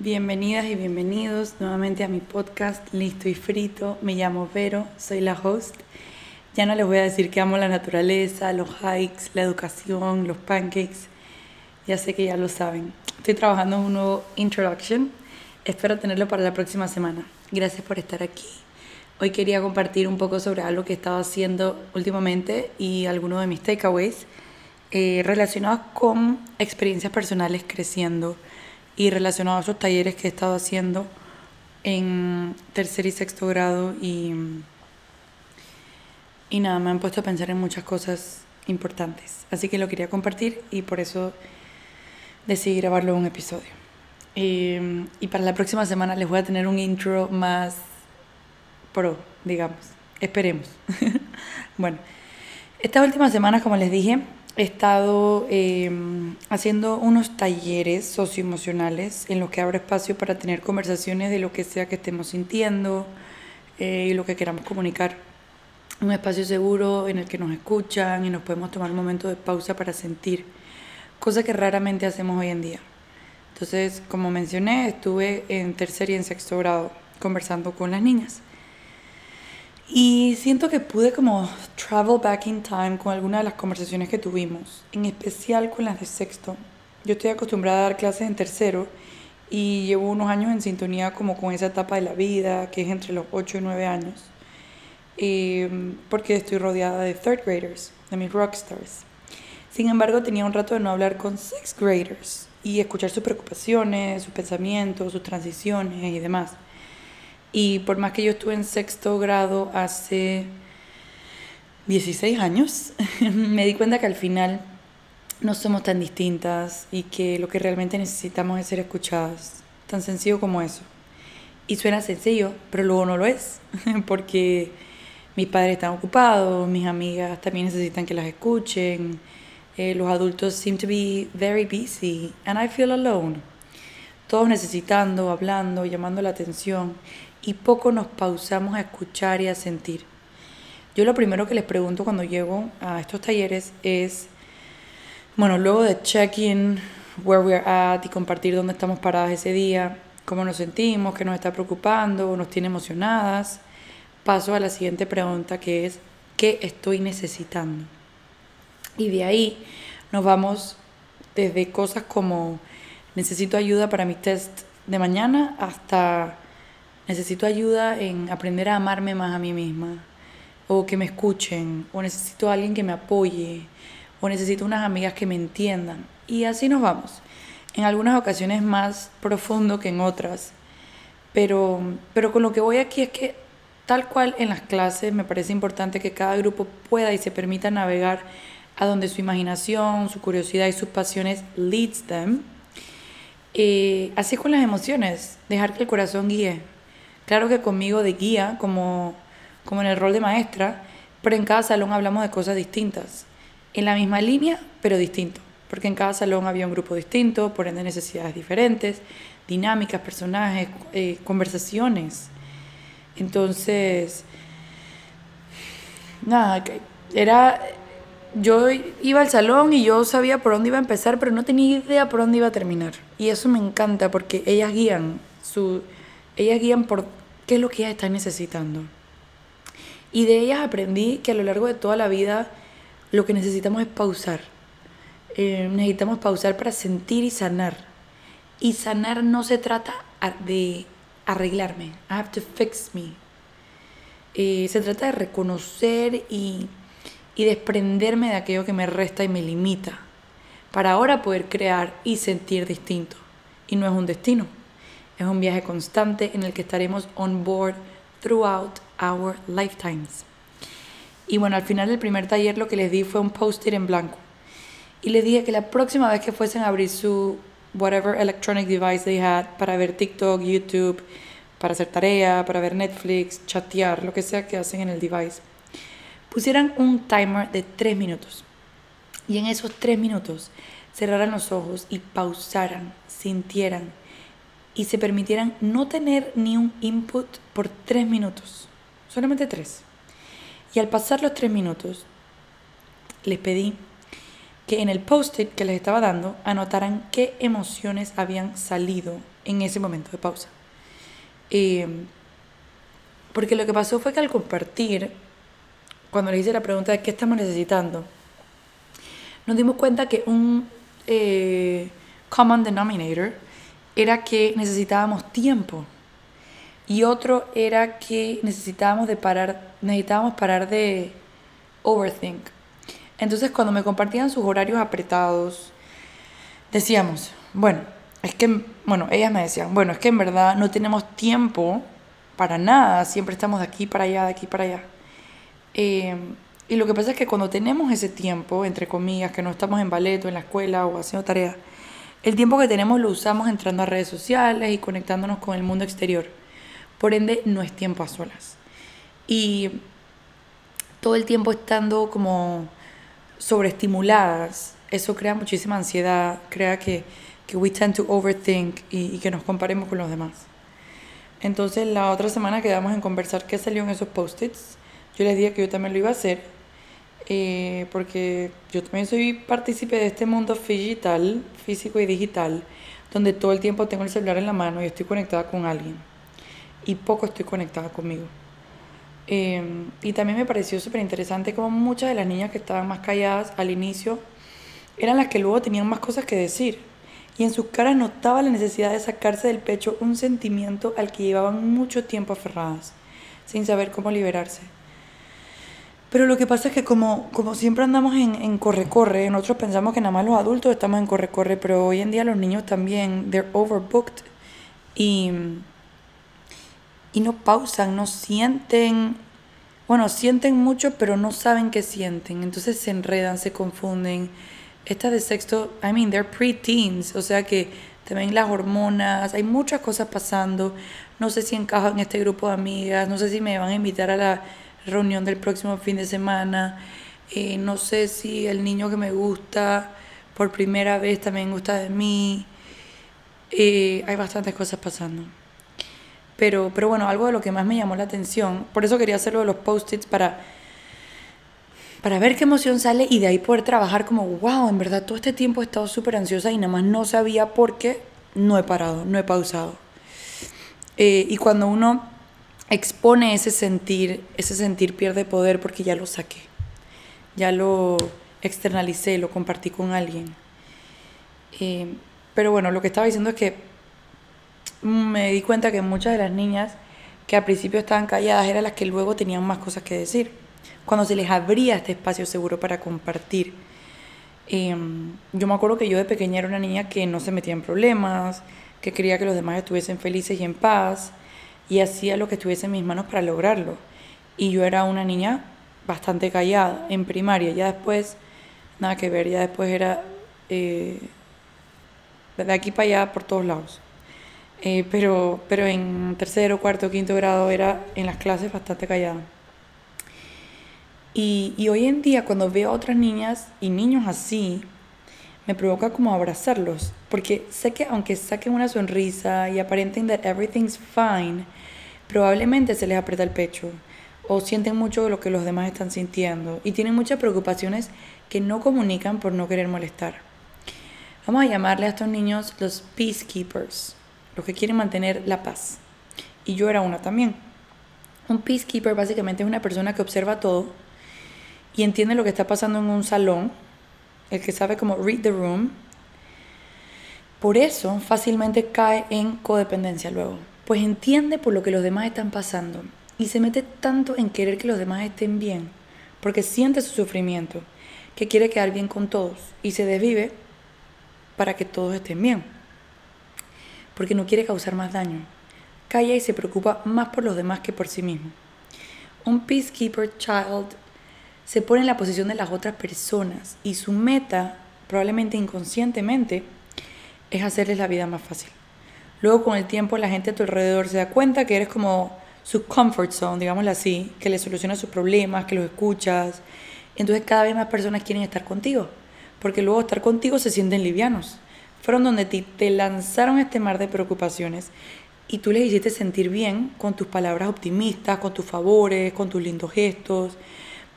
Bienvenidas y bienvenidos nuevamente a mi podcast Listo y Frito. Me llamo Vero, soy la host. Ya no les voy a decir que amo la naturaleza, los hikes, la educación, los pancakes. Ya sé que ya lo saben. Estoy trabajando en un nuevo introduction. Espero tenerlo para la próxima semana. Gracias por estar aquí. Hoy quería compartir un poco sobre algo que he estado haciendo últimamente y algunos de mis takeaways eh, relacionados con experiencias personales creciendo y relacionados a esos talleres que he estado haciendo en tercer y sexto grado y, y nada, me han puesto a pensar en muchas cosas importantes. Así que lo quería compartir y por eso decidí grabarlo en un episodio. Eh, y para la próxima semana les voy a tener un intro más pro, digamos. Esperemos. bueno, estas últimas semanas, como les dije, he estado em, haciendo unos talleres socioemocionales en los que abro espacio para tener conversaciones de lo que sea que estemos sintiendo eh, y lo que queramos comunicar. Un espacio seguro en el que nos escuchan y nos podemos tomar un momento de pausa para sentir, cosa que raramente hacemos hoy en día. Entonces, como mencioné, estuve en tercer y en sexto grado conversando con las niñas. Y siento que pude como travel back in time con algunas de las conversaciones que tuvimos, en especial con las de sexto. Yo estoy acostumbrada a dar clases en tercero y llevo unos años en sintonía como con esa etapa de la vida, que es entre los 8 y 9 años, eh, porque estoy rodeada de third graders, de mis rockstars. Sin embargo, tenía un rato de no hablar con sixth graders y escuchar sus preocupaciones, sus pensamientos, sus transiciones y demás. Y por más que yo estuve en sexto grado hace 16 años, me di cuenta que al final no somos tan distintas y que lo que realmente necesitamos es ser escuchadas. Tan sencillo como eso. Y suena sencillo, pero luego no lo es, porque mis padres están ocupados, mis amigas también necesitan que las escuchen, eh, los adultos seem to be very busy and I feel alone. Todos necesitando, hablando, llamando la atención y poco nos pausamos a escuchar y a sentir. Yo lo primero que les pregunto cuando llego a estos talleres es, bueno, luego de check-in, where we're at y compartir dónde estamos paradas ese día, cómo nos sentimos, qué nos está preocupando, nos tiene emocionadas, paso a la siguiente pregunta que es, ¿qué estoy necesitando? Y de ahí nos vamos desde cosas como necesito ayuda para mi test de mañana hasta necesito ayuda en aprender a amarme más a mí misma, o que me escuchen, o necesito a alguien que me apoye, o necesito unas amigas que me entiendan. Y así nos vamos. En algunas ocasiones más profundo que en otras. Pero, pero con lo que voy aquí es que tal cual en las clases me parece importante que cada grupo pueda y se permita navegar a donde su imaginación, su curiosidad y sus pasiones leads them. Eh, así con las emociones, dejar que el corazón guíe, Claro que conmigo de guía, como, como en el rol de maestra, pero en cada salón hablamos de cosas distintas. En la misma línea, pero distinto. Porque en cada salón había un grupo distinto, por ende necesidades diferentes, dinámicas, personajes, eh, conversaciones. Entonces, nada, era yo iba al salón y yo sabía por dónde iba a empezar, pero no tenía idea por dónde iba a terminar. Y eso me encanta porque ellas guían su ellas guían por qué es lo que ellas están necesitando. Y de ellas aprendí que a lo largo de toda la vida lo que necesitamos es pausar. Eh, necesitamos pausar para sentir y sanar. Y sanar no se trata de arreglarme. I have to fix me. Eh, se trata de reconocer y, y desprenderme de aquello que me resta y me limita. Para ahora poder crear y sentir distinto. Y no es un destino. Es un viaje constante en el que estaremos on board throughout our lifetimes. Y bueno, al final del primer taller lo que les di fue un post-it en blanco. Y les dije que la próxima vez que fuesen a abrir su whatever electronic device they had para ver TikTok, YouTube, para hacer tarea, para ver Netflix, chatear, lo que sea que hacen en el device, pusieran un timer de tres minutos. Y en esos tres minutos cerraran los ojos y pausaran, sintieran, y se permitieran no tener ni un input por tres minutos, solamente tres. Y al pasar los tres minutos, les pedí que en el post-it que les estaba dando anotaran qué emociones habían salido en ese momento de pausa. Eh, porque lo que pasó fue que al compartir, cuando le hice la pregunta de qué estamos necesitando, nos dimos cuenta que un eh, common denominator era que necesitábamos tiempo y otro era que necesitábamos de parar, necesitábamos parar de overthink. Entonces cuando me compartían sus horarios apretados, decíamos, bueno, es que, bueno, ellas me decían, bueno, es que en verdad no tenemos tiempo para nada, siempre estamos de aquí para allá, de aquí para allá. Eh, y lo que pasa es que cuando tenemos ese tiempo, entre comillas, que no estamos en ballet o en la escuela o haciendo tareas, el tiempo que tenemos lo usamos entrando a redes sociales y conectándonos con el mundo exterior. Por ende, no es tiempo a solas. Y todo el tiempo estando como sobreestimuladas, eso crea muchísima ansiedad, crea que, que we tend to overthink y, que nos comparemos con los demás. Entonces la otra semana quedamos en conversar qué salió en esos post-its. Yo les dije que yo también lo iba a hacer eh, porque yo también soy partícipe de este mundo digital, físico y digital, donde todo el tiempo tengo el celular en la mano y estoy conectada con alguien. Y poco estoy conectada conmigo. Eh, y también me pareció súper interesante como muchas de las niñas que estaban más calladas al inicio eran las que luego tenían más cosas que decir. Y en sus caras notaba la necesidad de sacarse del pecho un sentimiento al que llevaban mucho tiempo aferradas, sin saber cómo liberarse. Pero lo que pasa es que como, como siempre andamos en, corre-corre, nosotros pensamos que nada más los adultos estamos en corre-corre, pero hoy en día los niños también, they're overbooked y, y no pausan, no sienten, bueno, sienten mucho, pero no saben qué sienten, entonces se enredan, se confunden. Estas de sexto, I mean, they're pre-teens, o sea que también las hormonas, hay muchas cosas pasando, no sé si encajo en este grupo de amigas, no sé si me van a invitar a la reunión del próximo fin de semana. Eh, no sé si el niño que me gusta por primera vez también gusta de mí. Eh, hay bastantes cosas pasando. Pero, pero bueno, algo de lo que más me llamó la atención, por eso quería hacerlo de los post-its para, para ver qué emoción sale y de ahí poder trabajar como, wow, en verdad todo este tiempo he estado súper ansiosa y nada más no sabía por qué no he parado, no he pausado. Eh, y cuando uno expone ese sentir, ese sentir pierde poder porque ya lo saqué, ya lo externalicé, lo compartí con alguien. Eh, pero bueno, lo que estaba diciendo es que me di cuenta que muchas de las niñas que al principio estaban calladas eran las que luego tenían más cosas que decir. Cuando se les abría este espacio seguro para compartir. Em, yo me acuerdo que yo de pequeña era una niña que no se metía en problemas, que quería que los demás estuviesen felices y en paz y hacía lo que estuviese en mis manos para lograrlo. Y yo era una niña bastante callada en primaria, ya después, nada que ver, ya después era eh, de aquí para allá por todos lados. Eh, pero, pero en tercero, cuarto, quinto grado era en las clases bastante callada. Y, y hoy en día cuando veo a otras niñas y niños así, me provoca como abrazarlos, porque sé que aunque saquen una sonrisa y aparenten that everything's fine, probablemente se les aprieta el pecho o sienten mucho lo que los demás están sintiendo y tienen muchas preocupaciones que no comunican por no querer molestar. Vamos a llamarle a estos niños los peacekeepers, los que quieren mantener la paz. Y yo era una también. Un peacekeeper básicamente es una persona que observa todo y entiende lo que está pasando en un salón el que sabe cómo read the room, por eso fácilmente cae en codependencia luego, pues entiende por lo que los demás están pasando y se mete tanto en querer que los demás estén bien, porque siente su sufrimiento, que quiere quedar bien con todos y se desvive para que todos estén bien, porque no quiere causar más daño. Calla y se preocupa más por los demás que por sí mismo. Un peacekeeper child se pone en la posición de las otras personas y su meta, probablemente inconscientemente, es hacerles la vida más fácil. Luego con el tiempo la gente a tu alrededor se da cuenta que eres como su comfort zone, digámoslo así, que le soluciona sus problemas, que los escuchas. Entonces cada vez más personas quieren estar contigo, porque luego estar contigo se sienten livianos. Fueron donde te, te lanzaron este mar de preocupaciones y tú les hiciste sentir bien con tus palabras optimistas, con tus favores, con tus lindos gestos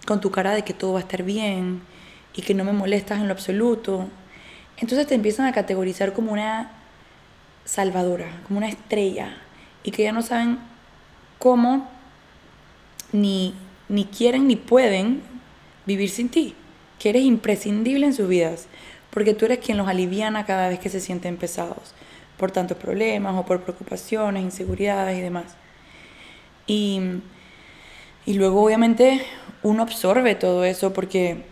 con tu cara de que todo va a estar bien y que no me molestas en lo absoluto. Entonces te empiezan a categorizar como una salvadora, como una estrella, y que ya no saben cómo, ni, ni quieren, ni pueden vivir sin ti, que eres imprescindible en sus vidas, porque tú eres quien los aliviana cada vez que se sienten pesados, por tantos problemas o por preocupaciones, inseguridades y demás. Y, y luego obviamente uno absorbe todo eso porque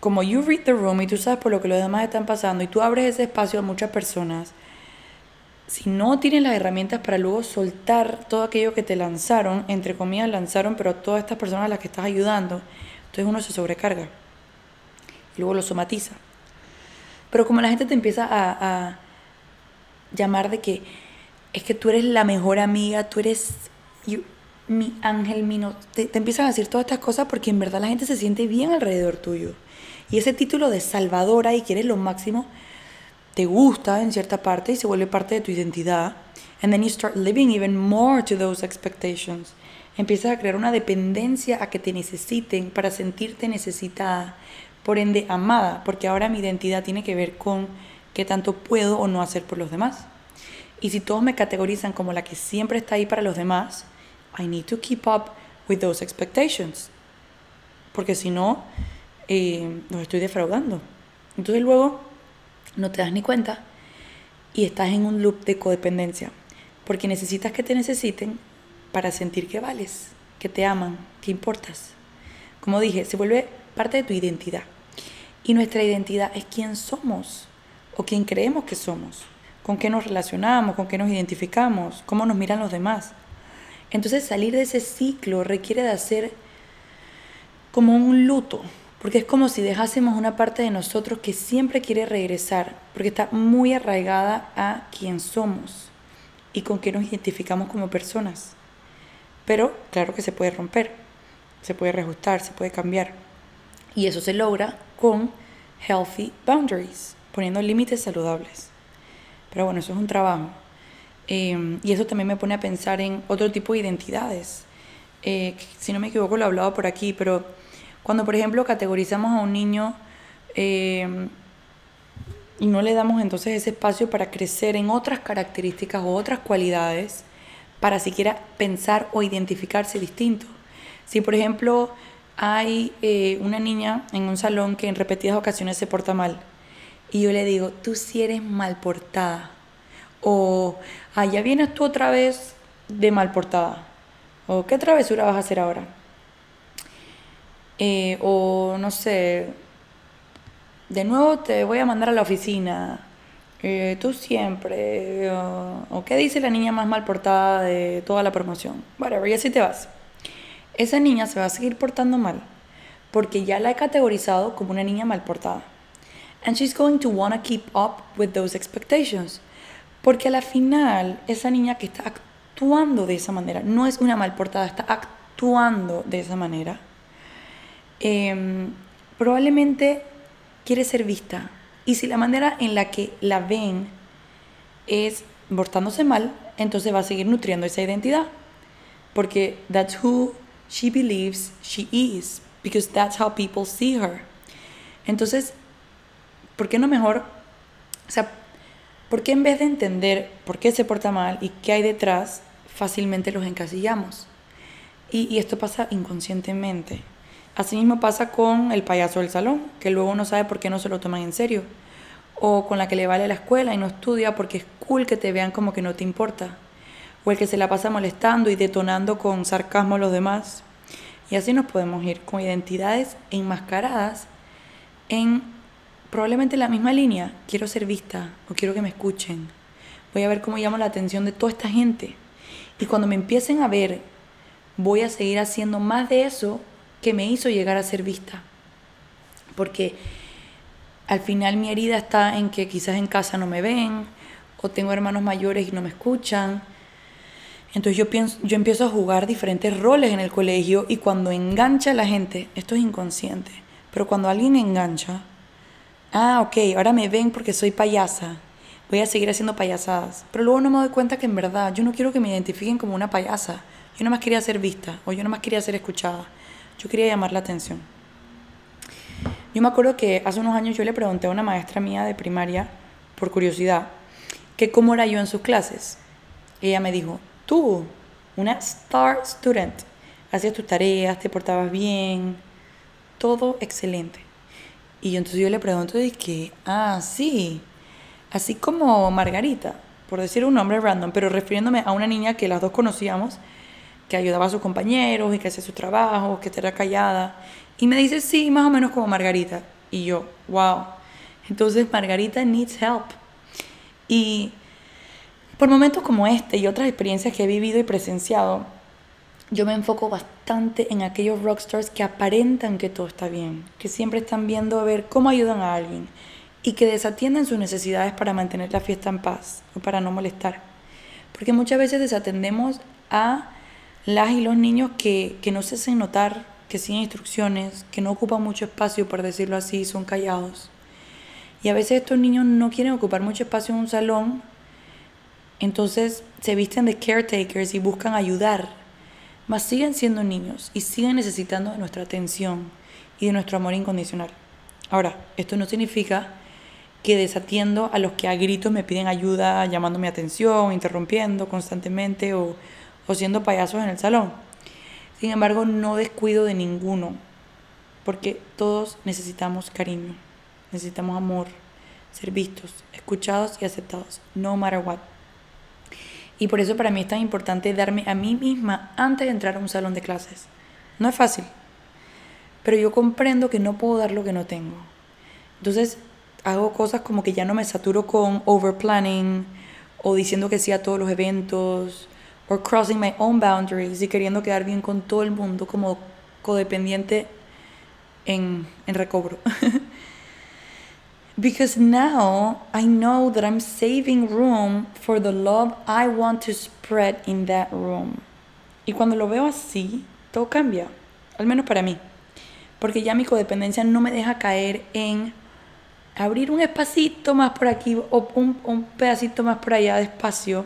como you read the room y tú sabes por lo que los demás están pasando y tú abres ese espacio a muchas personas, si no tienes las herramientas para luego soltar todo aquello que te lanzaron, entre comillas lanzaron, pero a todas estas personas a las que estás ayudando, entonces uno se sobrecarga y luego lo somatiza. Pero como la gente te empieza a, llamar de que es que tú eres la mejor amiga, tú eres mi ángel, mi te, te empiezan a decir todas estas cosas porque en verdad la gente se siente bien alrededor tuyo. Y ese título de salvadora y que eres lo máximo, te gusta en cierta parte y se vuelve parte de tu identidad. And then you start living even more to those expectations. Empiezas a crear una dependencia a que te necesiten para sentirte necesitada, por ende amada, porque ahora mi identidad tiene que ver con qué tanto puedo o no hacer por los demás. Y si todos me categorizan como la que siempre está ahí para los demás, I need to keep up with those expectations. Porque si no, eh, los estoy defraudando. Entonces luego no te das ni cuenta y estás en un loop de codependencia, porque necesitas que te necesiten para sentir que vales, que te aman, que importas. Como dije, se vuelve parte de tu identidad. Y nuestra identidad es quién somos o quién creemos que somos, con qué nos relacionamos, con qué nos identificamos, cómo nos miran los demás. Entonces salir de ese ciclo requiere de hacer como un luto, porque es como si dejásemos una parte de nosotros que siempre quiere regresar, porque está muy arraigada a quién somos y con qué nos identificamos como personas. Pero claro que se puede romper, se puede reajustar, se puede cambiar. Y eso se logra con healthy boundaries, poniendo límites saludables. Pero bueno, eso es un trabajo. Em, y eso también me pone a pensar en otro tipo de identidades. Eh, si no me equivoco, lo he hablado por aquí, pero cuando, por ejemplo, categorizamos a un niño eh, y no le damos entonces ese espacio para crecer en otras características o otras cualidades, para siquiera pensar o identificarse distinto. Si, por ejemplo, hay eh, una niña en un salón que en repetidas ocasiones se porta mal, y yo le digo, tú sí eres mal portada, o allá vienes tú otra vez de mal portada, o qué travesura vas a hacer ahora. Eh, o no sé, de nuevo te voy a mandar a la oficina. Eh, tú siempre. o qué dice la niña más mal portada de toda la promoción. Whatever, y así te vas. Esa niña se va a seguir portando mal porque ya la he categorizado como una niña mal portada. And she's going to want to keep up with those expectations. Porque a la final, esa niña que está actuando de esa manera, no es una mal portada, está actuando de esa manera Em, probablemente quiere ser vista. Y si la manera en la que la ven es portándose mal, entonces va a seguir nutriendo esa identidad. Porque that's who she believes she is. Because that's how people see her. Entonces, ¿por qué no mejor? O sea, ¿por qué en vez de entender por qué se porta mal y qué hay detrás, fácilmente los encasillamos? Y, y esto pasa inconscientemente. Asimismo pasa con el payaso del salón, que luego no sabe por qué no se lo toman en serio. O con la que le vale la escuela y no estudia porque es cool que te vean como que no te importa. O el que se la pasa molestando y detonando con sarcasmo a los demás. Y así nos podemos ir con identidades enmascaradas en probablemente la misma línea. Quiero ser vista o quiero que me escuchen. Voy a ver cómo llamo la atención de toda esta gente. Y cuando me empiecen a ver, voy a seguir haciendo más de eso que me hizo llegar a ser vista. Porque al final mi herida está en que quizás en casa no me ven, o tengo hermanos mayores y no me escuchan. Entonces yo, pienso, yo empiezo a jugar diferentes roles en el colegio y cuando engancha la gente, esto es inconsciente, pero cuando alguien engancha, ah, ok, ahora me ven porque soy payasa, voy a seguir haciendo payasadas. Pero luego no me doy cuenta que en verdad yo no quiero que me identifiquen como una payasa. Yo no más quería ser vista o yo no más quería ser escuchada. Yo quería llamar la atención. Yo me acuerdo que hace unos años yo le pregunté a una maestra mía de primaria, por curiosidad, que cómo era yo en sus clases. Ella me dijo, tú, una star student, hacías tus tareas, te portabas bien, todo excelente. Y entonces yo le pregunto de que, ah, sí, así como Margarita, por decir un nombre random, pero refiriéndome a una niña que las dos conocíamos, que ayudaba a sus compañeros y que hacía su trabajo, que era callada. Y me dice, sí, más o menos como Margarita. Y yo, wow. Entonces Margarita needs help. Y por momentos como este y otras experiencias que he vivido y presenciado, yo me enfoco bastante en aquellos rockstars que aparentan que todo está bien, que siempre están viendo a ver cómo ayudan a alguien y que desatienden sus necesidades para mantener la fiesta en paz o para no molestar. Porque muchas veces desatendemos a las y los niños que, que no se hacen notar, que siguen instrucciones, que no ocupan mucho espacio, por decirlo así, son callados. Y a veces estos niños no quieren ocupar mucho espacio en un salón, entonces se visten de caretakers y buscan ayudar mas siguen siendo niños y siguen necesitando de nuestra atención y de nuestro amor incondicional. Ahora, esto no significa que desatiendo a los que a gritos me piden ayuda, llamando mi atención, interrumpiendo constantemente o, o siendo payasos en el salón. Sin embargo, no descuido de ninguno, porque todos necesitamos cariño, necesitamos amor, ser vistos, escuchados y aceptados, no matter what. Y por eso para mí es tan importante darme a mí misma antes de entrar a un salón de clases. No es fácil, pero yo comprendo que no puedo dar lo que no tengo. Entonces hago cosas como que ya no me saturo con overplanning o diciendo que sí a todos los eventos o crossing my own boundaries y queriendo quedar bien con todo el mundo como codependiente en, en recobro. because now I know that I'm saving room for the love I want to spread in that room. Y cuando lo veo así, todo cambia, al menos para mí, porque ya mi codependencia no me deja caer en abrir un espacito más por aquí o un, un pedacito más por allá de espacio,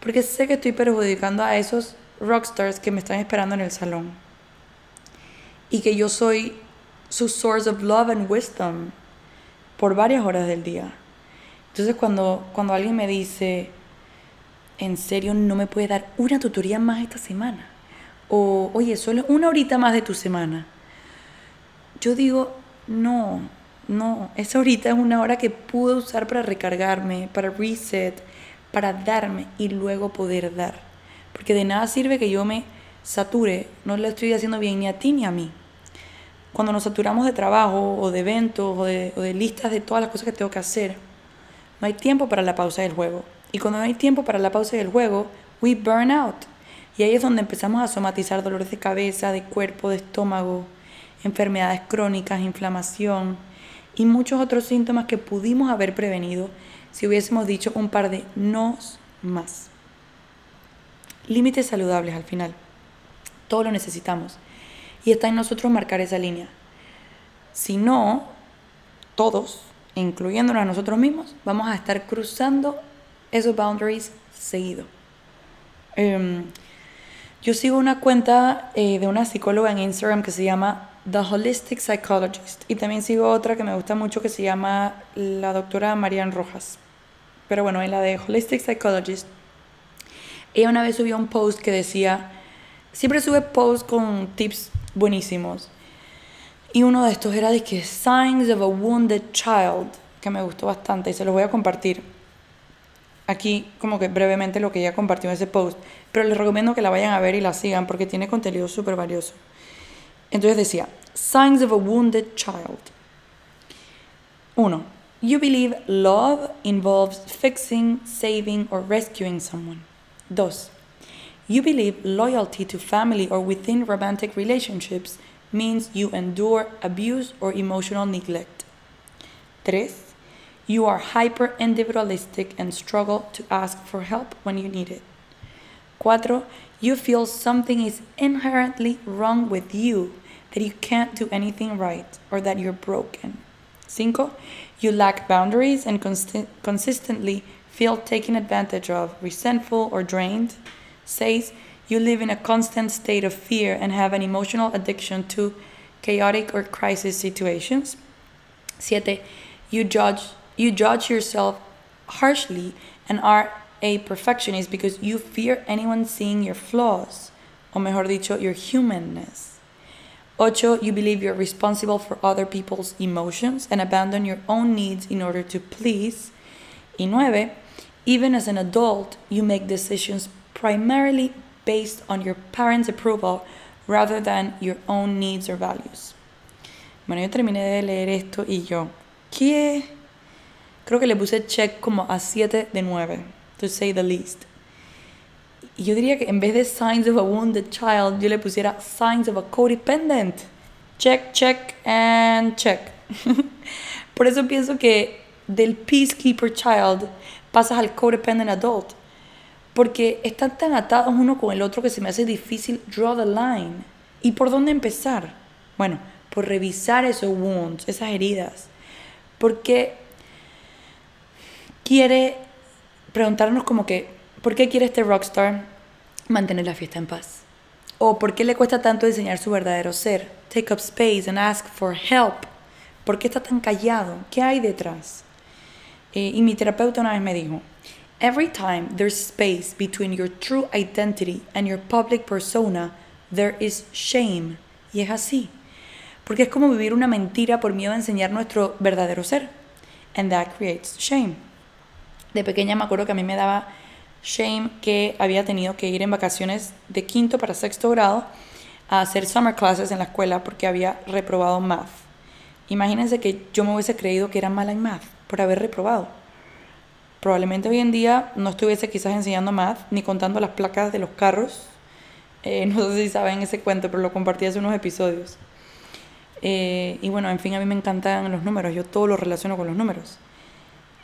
porque sé que estoy perjudicando a esos rockstars que me están esperando en el salón. Y que yo soy su source of love and wisdom por varias horas del día. Entonces cuando, cuando alguien me dice, en serio, no me puede dar una tutoría más esta semana, o oye, solo una horita más de tu semana, yo digo, no, no, esa horita es una hora que puedo usar para recargarme, para reset, para darme y luego poder dar. Porque de nada sirve que yo me sature, no le estoy haciendo bien ni a ti ni a mí cuando nos saturamos de trabajo o de eventos o de, listas de todas las cosas que tengo que hacer, no hay tiempo para la pausa del juego. Y cuando no hay tiempo para la pausa del juego, we burn out. Y ahí es donde empezamos a somatizar dolores de cabeza, de cuerpo, de estómago, enfermedades crónicas, inflamación y muchos otros síntomas que pudimos haber prevenido si hubiésemos dicho un par de nos más. Límites saludables al final. Todo lo necesitamos y está en nosotros marcar esa línea. Si no, todos, incluyéndonos a nosotros mismos, vamos a estar cruzando esos boundaries seguido. Em, yo sigo una cuenta eh, de una psicóloga en Instagram que se llama The Holistic Psychologist y también sigo otra que me gusta mucho que se llama la doctora Marian Rojas. Pero bueno, en la de Holistic Psychologist, ella una vez subió un post que decía, siempre sube posts con tips buenísimos. Y uno de estos era de que Signs of a Wounded Child, que me gustó bastante y se los voy a compartir aquí como que brevemente lo que ella compartió en ese post, pero les recomiendo que la vayan a ver y la sigan porque tiene contenido súper valioso. Entonces decía, Signs of a Wounded Child. 1. You believe love involves fixing, saving or rescuing someone. 2. You believe loyalty to family or within romantic relationships means you endure abuse or emotional neglect. 3. You are hyper individualistic and struggle to ask for help when you need it. 4. You feel something is inherently wrong with you, that you can't do anything right, or that you're broken. 5. You lack boundaries and consistently feel taken advantage of, resentful, or drained. 6. You live in a constant state of fear and have an emotional addiction to chaotic or crisis situations. Siete, You judge, you judge yourself harshly and are a perfectionist because you fear anyone seeing your flaws, or mejor dicho, your humanness. Ocho, You believe you're responsible for other people's emotions and abandon your own needs in order to please. Y 9. Even as an adult, you make decisions primarily based on your parents' approval rather than your own needs or values. Bueno, yo terminé de leer esto y yo, ¿qué? Creo que le puse check como a 7 de 9, to say the least. Y yo diría que en vez de signs of a wounded child, yo le pusiera signs of a codependent. Check, check and check. Por eso pienso que del peacekeeper child pasas al codependent adult. Porque están tan atados uno con el otro que se me hace difícil draw the line. ¿Y por dónde empezar? Bueno, por revisar esos wounds, esas heridas. Porque quiere preguntarnos como que, ¿por qué quiere este rockstar mantener la fiesta en paz? ¿O por qué le cuesta tanto enseñar su verdadero ser? Take up space and ask for help. ¿Por qué está tan callado? ¿Qué hay detrás? Eh, y mi terapeuta una vez me dijo, Every time there's space between your true identity and your public persona, there is shame. Y es así. Porque es como vivir una mentira por miedo a enseñar nuestro verdadero ser. And that creates shame. De pequeña me acuerdo que a mí me daba shame que había tenido que ir en vacaciones de quinto para sexto grado a hacer summer classes en la escuela porque había reprobado math. Imagínense que yo me hubiese creído que era mala en math por haber reprobado. Probablemente hoy en día no estuviese quizás enseñando math ni contando las placas de los carros. Eh, no sé si saben ese cuento, pero lo compartí hace unos episodios. Eh, y bueno, en fin, a mí me encantan los números, yo todo lo relaciono con los números.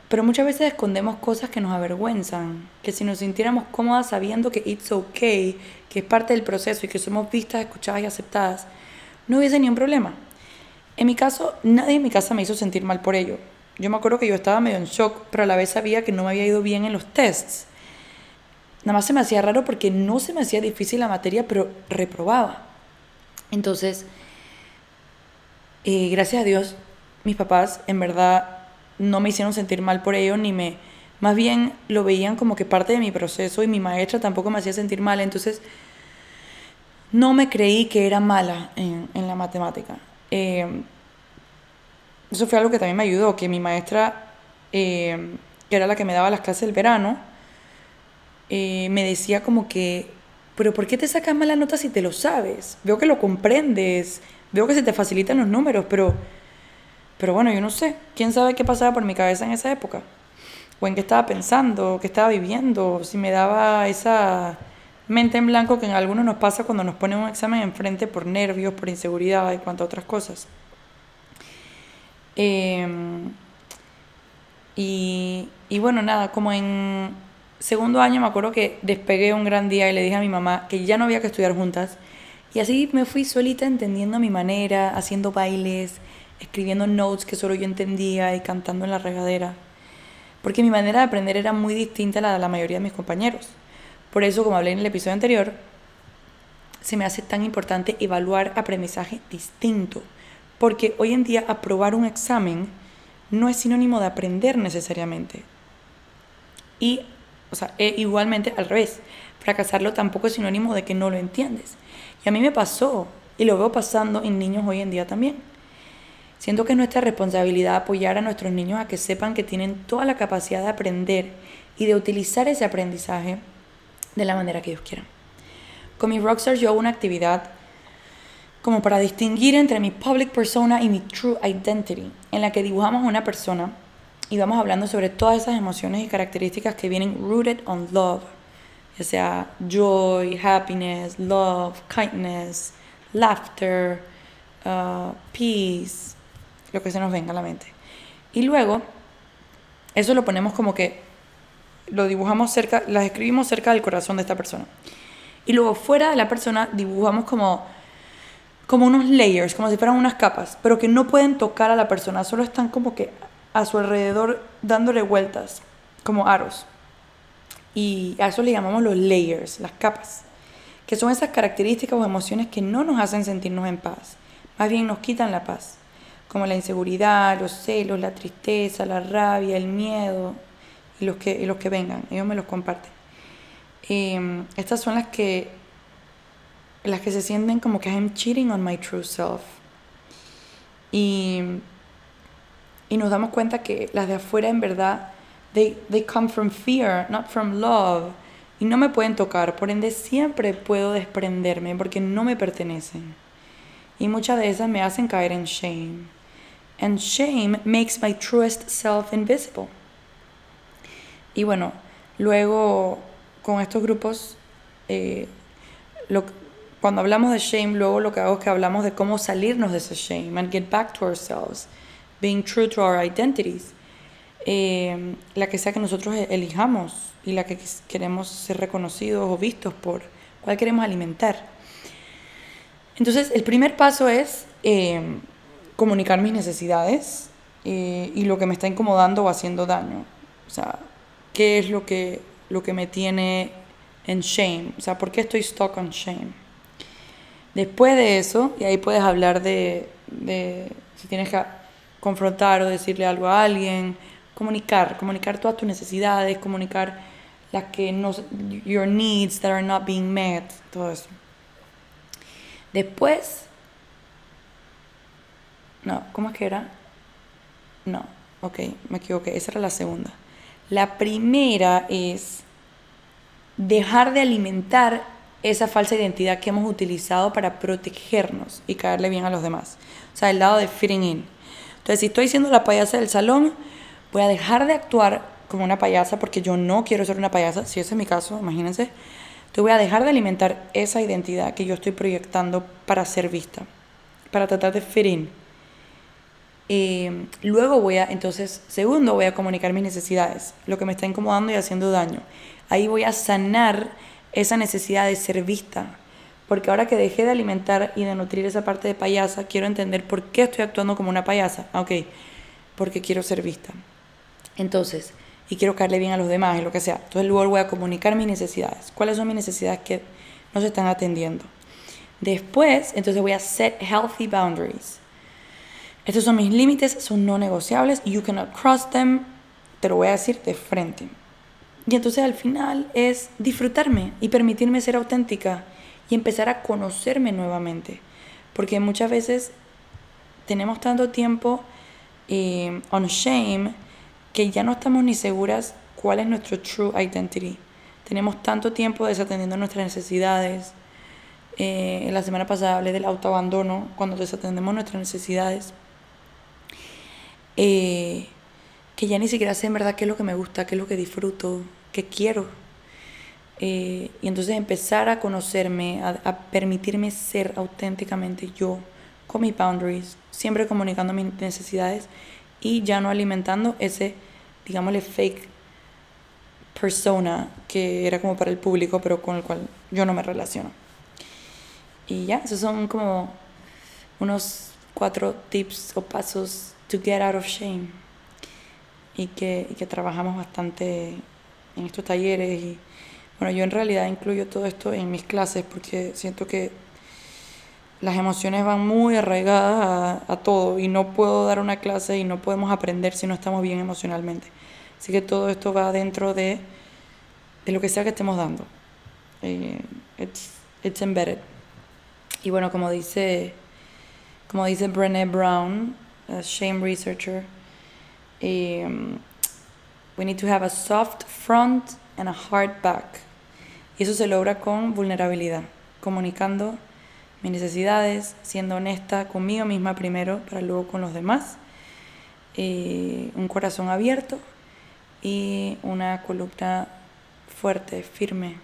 Pero muchas veces escondemos cosas que nos avergüenzan, que si nos sintiéramos cómodas sabiendo que it's okay, que es parte del proceso y que somos vistas, escuchadas y aceptadas, no hubiese ni un problema. En mi caso, nadie en mi casa me hizo sentir mal por ello. Yo me acuerdo que yo estaba medio en shock, pero a la vez sabía que no me había ido bien en los tests. Nada más se me hacía raro porque no se me hacía difícil la materia, pero reprobaba. Entonces, eh, gracias a Dios, mis papás en verdad no me hicieron sentir mal por ello, ni me, más bien lo veían como que parte de mi proceso y mi maestra tampoco me hacía sentir mal, entonces no me creí que era mala en, la matemática. Eh, eso fue algo que también me ayudó, que mi maestra, eh, que era la que me daba las clases del verano, eh, me decía como que, pero ¿por qué te sacas malas notas si te lo sabes? Veo que lo comprendes, veo que se te facilitan los números, pero pero bueno, yo no sé. ¿Quién sabe qué pasaba por mi cabeza en esa época? O en qué estaba pensando, qué estaba viviendo, si me daba esa mente en blanco que en algunos nos pasa cuando nos ponen un examen enfrente por nervios, por inseguridad y cuanto a otras cosas. Em, y, y bueno, nada, como en segundo año me acuerdo que despegué un gran día y le dije a mi mamá que ya no había que estudiar juntas. Y así me fui solita entendiendo mi manera, haciendo bailes, escribiendo notes que solo yo entendía y cantando en la regadera, porque mi manera de aprender era muy distinta a la de la mayoría de mis compañeros. Por eso, como hablé en el episodio anterior, se me hace tan importante evaluar aprendizaje distinto, porque hoy en día aprobar un examen no es sinónimo de aprender necesariamente. Y, o sea, e igualmente al revés, fracasarlo tampoco es sinónimo de que no lo entiendes. Y a mí me pasó, y lo veo pasando en niños hoy en día también. Siento que es nuestra responsabilidad apoyar a nuestros niños a que sepan que tienen toda la capacidad de aprender y de utilizar ese aprendizaje de la manera que ellos quieran. Con mis Rockstars yo hago una actividad como para distinguir entre mi public persona y mi true identity, en la que dibujamos una persona y vamos hablando sobre todas esas emociones y características que vienen rooted on love, ya sea joy, happiness, love, kindness, laughter, uh, peace, lo que se nos venga a la mente. Y luego, eso lo ponemos como que lo dibujamos cerca, las escribimos cerca del corazón de esta persona. Y luego fuera de la persona dibujamos como, como unos layers, como si fueran unas capas, pero que no pueden tocar a la persona, solo están como que a su alrededor dándole vueltas, como aros. Y a eso le llamamos los layers, las capas, que son esas características o emociones que no nos hacen sentirnos en paz, más bien nos quitan la paz como la inseguridad, los celos, la tristeza, la rabia, el miedo y los que, y los que vengan, ellos me los comparten. Em, estas son las que, las que se sienten como que I'm cheating on my true self. Y, y nos damos cuenta que las de afuera en verdad, they, they come from fear, not from love. Y no me pueden tocar, por ende siempre puedo desprenderme porque no me pertenecen. Y muchas de esas me hacen caer en shame. And shame makes my truest self invisible. Y bueno, luego con estos grupos, eh, lo, cuando hablamos de shame, luego lo que hago es que hablamos de cómo salirnos de ese shame and get back to ourselves, being true to our identities. Eh, la que sea que nosotros e-, elijamos y la que queremos ser reconocidos o vistos por, cuál queremos alimentar. Entonces, el primer paso es eh, comunicar mis necesidades y lo que me está incomodando o haciendo daño. O sea, qué es lo que, lo que me tiene en shame, o sea, por qué estoy stuck on shame. Después de eso, y ahí puedes hablar de, si tienes que confrontar o decirle algo a alguien, comunicar, comunicar todas tus necesidades, comunicar las que no, your needs that are not being met, todo eso. Después, no, ¿cómo es que era? No, ok, me equivoqué, esa era la segunda. La primera es dejar de alimentar esa falsa identidad que hemos utilizado para protegernos y caerle bien a los demás. O sea, el lado de fitting in. Entonces, si estoy siendo la payasa del salón, voy a dejar de actuar como una payasa porque yo no quiero ser una payasa, si ese es mi caso, imagínense. Entonces voy a dejar de alimentar esa identidad que yo estoy proyectando para ser vista, para tratar de fit in. Eh, luego voy a, entonces, segundo, voy a comunicar mis necesidades, lo que me está incomodando y haciendo daño. Ahí voy a sanar esa necesidad de ser vista. Porque ahora que dejé de alimentar y de nutrir esa parte de payasa, quiero entender por qué estoy actuando como una payasa. Ah, ok, porque quiero ser vista. Entonces, y quiero caerle bien a los demás y lo que sea. Entonces luego voy a comunicar mis necesidades. ¿Cuáles son mis necesidades que no se están atendiendo? Después, entonces voy a set healthy boundaries. Estos son mis límites, son no negociables. You cannot cross them. Te lo voy a decir de frente. Y entonces al final es disfrutarme y permitirme ser auténtica y empezar a conocerme nuevamente. Porque muchas veces tenemos tanto tiempo eh, on shame que ya no estamos ni seguras cuál es nuestro true identity. Tenemos tanto tiempo desatendiendo nuestras necesidades. Eh, la semana pasada hablé del autoabandono, cuando desatendemos nuestras necesidades eh, que ya ni siquiera sé en verdad qué es lo que me gusta, qué es lo que disfruto, qué quiero. Eh, y entonces empezar a conocerme, a, permitirme ser auténticamente yo, con mis boundaries, siempre comunicando mis necesidades y ya no alimentando ese, digámosle, fake persona que era como para el público, pero con el cual yo no me relaciono. Y ya, esos son como unos cuatro tips o pasos to get out of shame. Y que, y que trabajamos bastante en estos talleres. Y bueno, yo en realidad incluyo todo esto en mis clases porque siento que las emociones van muy arraigadas a, a, todo y no puedo dar una clase y no podemos aprender si no estamos bien emocionalmente. Así que todo esto va dentro de, de lo que sea que estemos dando. Eh, it's, it's embedded. Y bueno, como dice, como dice Brené Brown, a shame researcher. Um, we need to have a soft front and a hard back. Y eso se logra con vulnerabilidad, comunicando mis necesidades, siendo honesta conmigo misma primero para luego con los demás, eh, un corazón abierto y una columna fuerte, firme.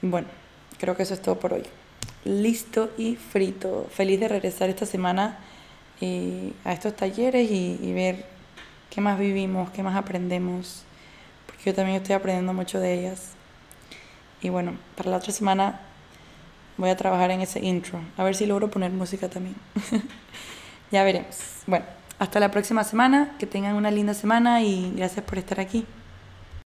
Bueno, creo que eso es todo por hoy. Listo y frito. Feliz de regresar esta semana a estos talleres y, ver qué más vivimos, qué más aprendemos, porque yo también estoy aprendiendo mucho de ellas. Y bueno, para la otra semana voy a trabajar en ese intro, a ver si logro poner música también. ya veremos. Bueno, hasta la próxima semana, que tengan una linda semana y gracias por estar aquí.